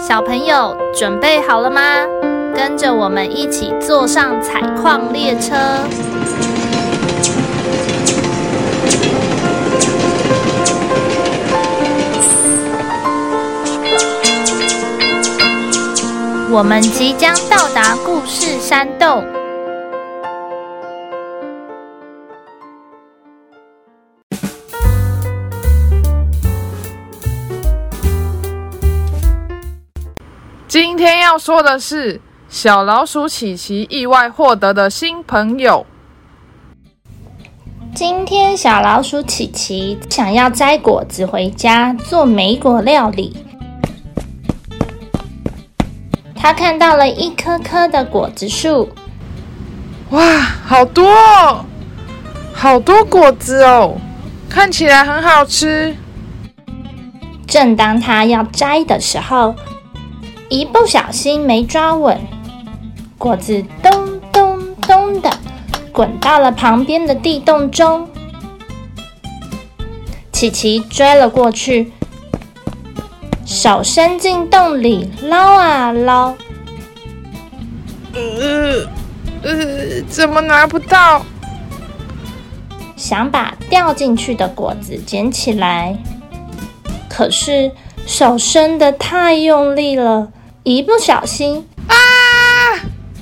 小朋友准备好了吗？跟着我们一起坐上采矿列车。我们即将到达故事山洞。今天要说的是小老鼠琪琪意外获得的新朋友。今天小老鼠琪琪想要摘果子回家做莓果料理。他看到了一棵棵的果子树，哇，好多哦，好多果子哦，看起来很好吃。正当他要摘的时候，一不小心没抓稳，果子咚咚咚的滚到了旁边的地洞中。琪琪追了过去，手伸进洞里捞啊捞，呃呃，怎么拿不到？想把掉进去的果子捡起来，可是手伸得太用力了，一不小心啊！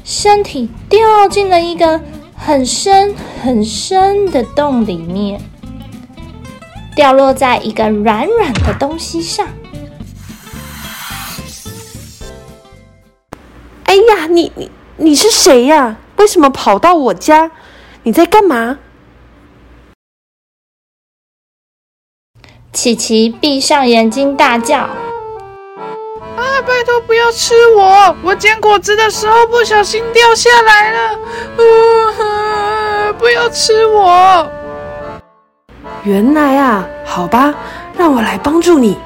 身体掉进了一个很深很深的洞里面，掉落在一个软软的东西上。哎呀，你你你是谁呀？为什么跑到我家？你在干嘛？琪琪闭上眼睛大叫。啊！拜托不要吃我！我捡果子的时候不小心掉下来了。呃，不要吃我！原来啊，好吧，让我来帮助你。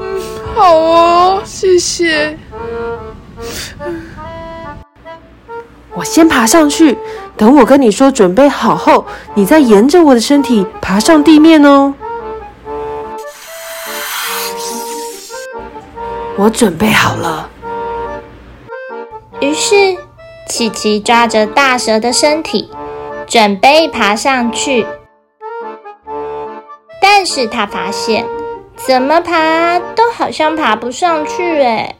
嗯，好哦，谢谢。我先爬上去，等我跟你说准备好后，你再沿着我的身体爬上地面哦。我准备好了。于是，琪琪抓着大蛇的身体，准备爬上去。但是他发现，怎么爬都好像爬不上去哎。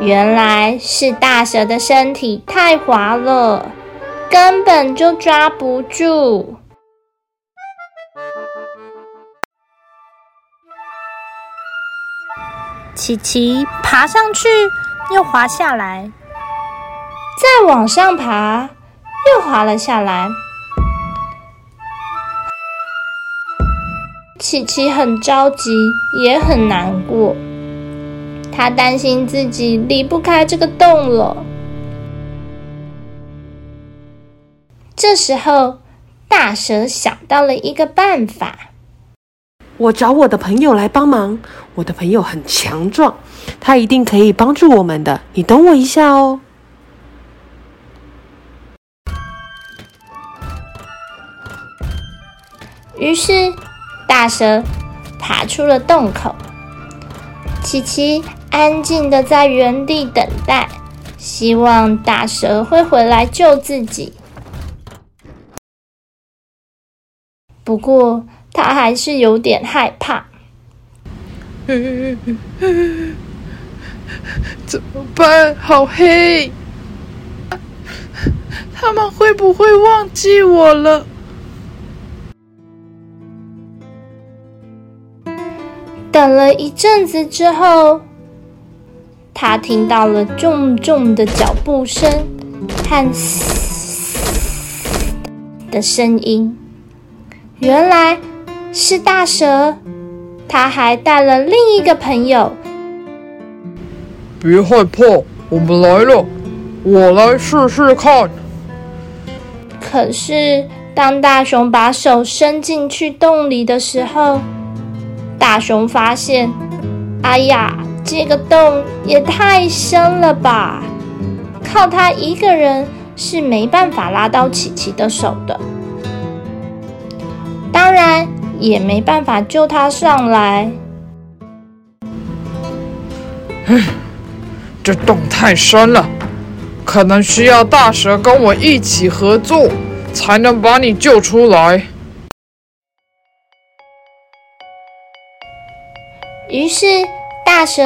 原来是大蛇的身体太滑了，根本就抓不住。琪琪爬上去，又滑下来，再往上爬，又滑了下来。琪琪很着急，也很难过。他担心自己离不开这个洞了。这时候，大蛇想到了一个办法。我找我的朋友来帮忙。我的朋友很强壮，他一定可以帮助我们的。你等我一下哦。于是，大蛇爬出了洞口。琪琪安静的在原地等待，希望大蛇会回来救自己。不过，他还是有点害怕。怎么办？好黑！他们会不会忘记我了？等了一阵子之后，他听到了重重的脚步声和嘶的声音，原来是大蛇。他还带了另一个朋友。别害怕，我们来了，我来试试看。可是，当大熊把手伸进去洞里的时候，大熊发现，哎呀，这个洞也太深了吧！靠他一个人是没办法拉到琪琪的手的。当然。也没办法救他上来。这洞太深了，可能需要大蛇跟我一起合作，才能把你救出来。于是大蛇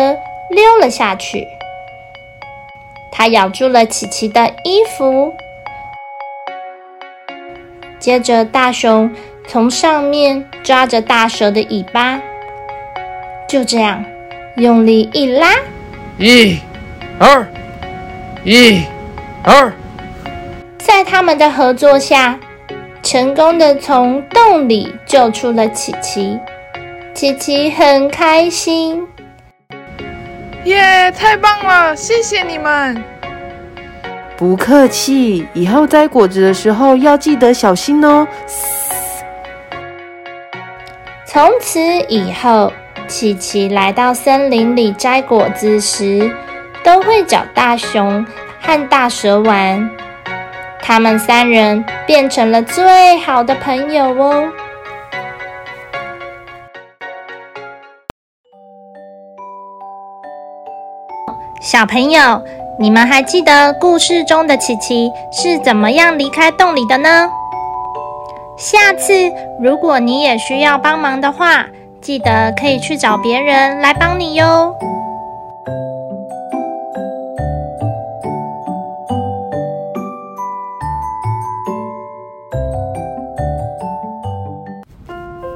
溜了下去，它咬住了琪琪的衣服，接着大熊从上面抓着大蛇的尾巴，就这样用力一拉，一、二、一、二，在他们的合作下，成功的从洞里救出了琪琪。琪琪很开心，耶！太棒了，谢谢你们。不客气，以后摘果子的时候要记得小心哦。从此以后，琪琪来到森林里摘果子时，都会找大熊和大蛇玩。他们三人变成了最好的朋友哦。小朋友，你们还记得故事中的琪琪是怎么样离开洞里的呢？下次如果你也需要帮忙的话，记得可以去找别人来帮你哟。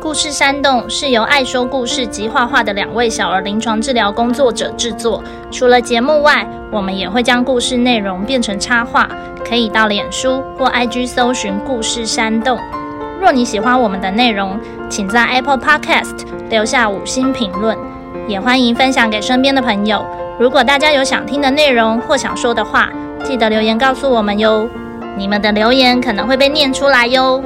故事山洞是由爱说故事及画画的两位小儿临床治疗工作者制作。除了节目外，我们也会将故事内容变成插画，可以到脸书或 IG 搜寻“故事山洞”。若你喜欢我们的内容，请在 Apple Podcast 留下五星评论，也欢迎分享给身边的朋友。如果大家有想听的内容或想说的话，记得留言告诉我们哟。你们的留言可能会被念出来哟。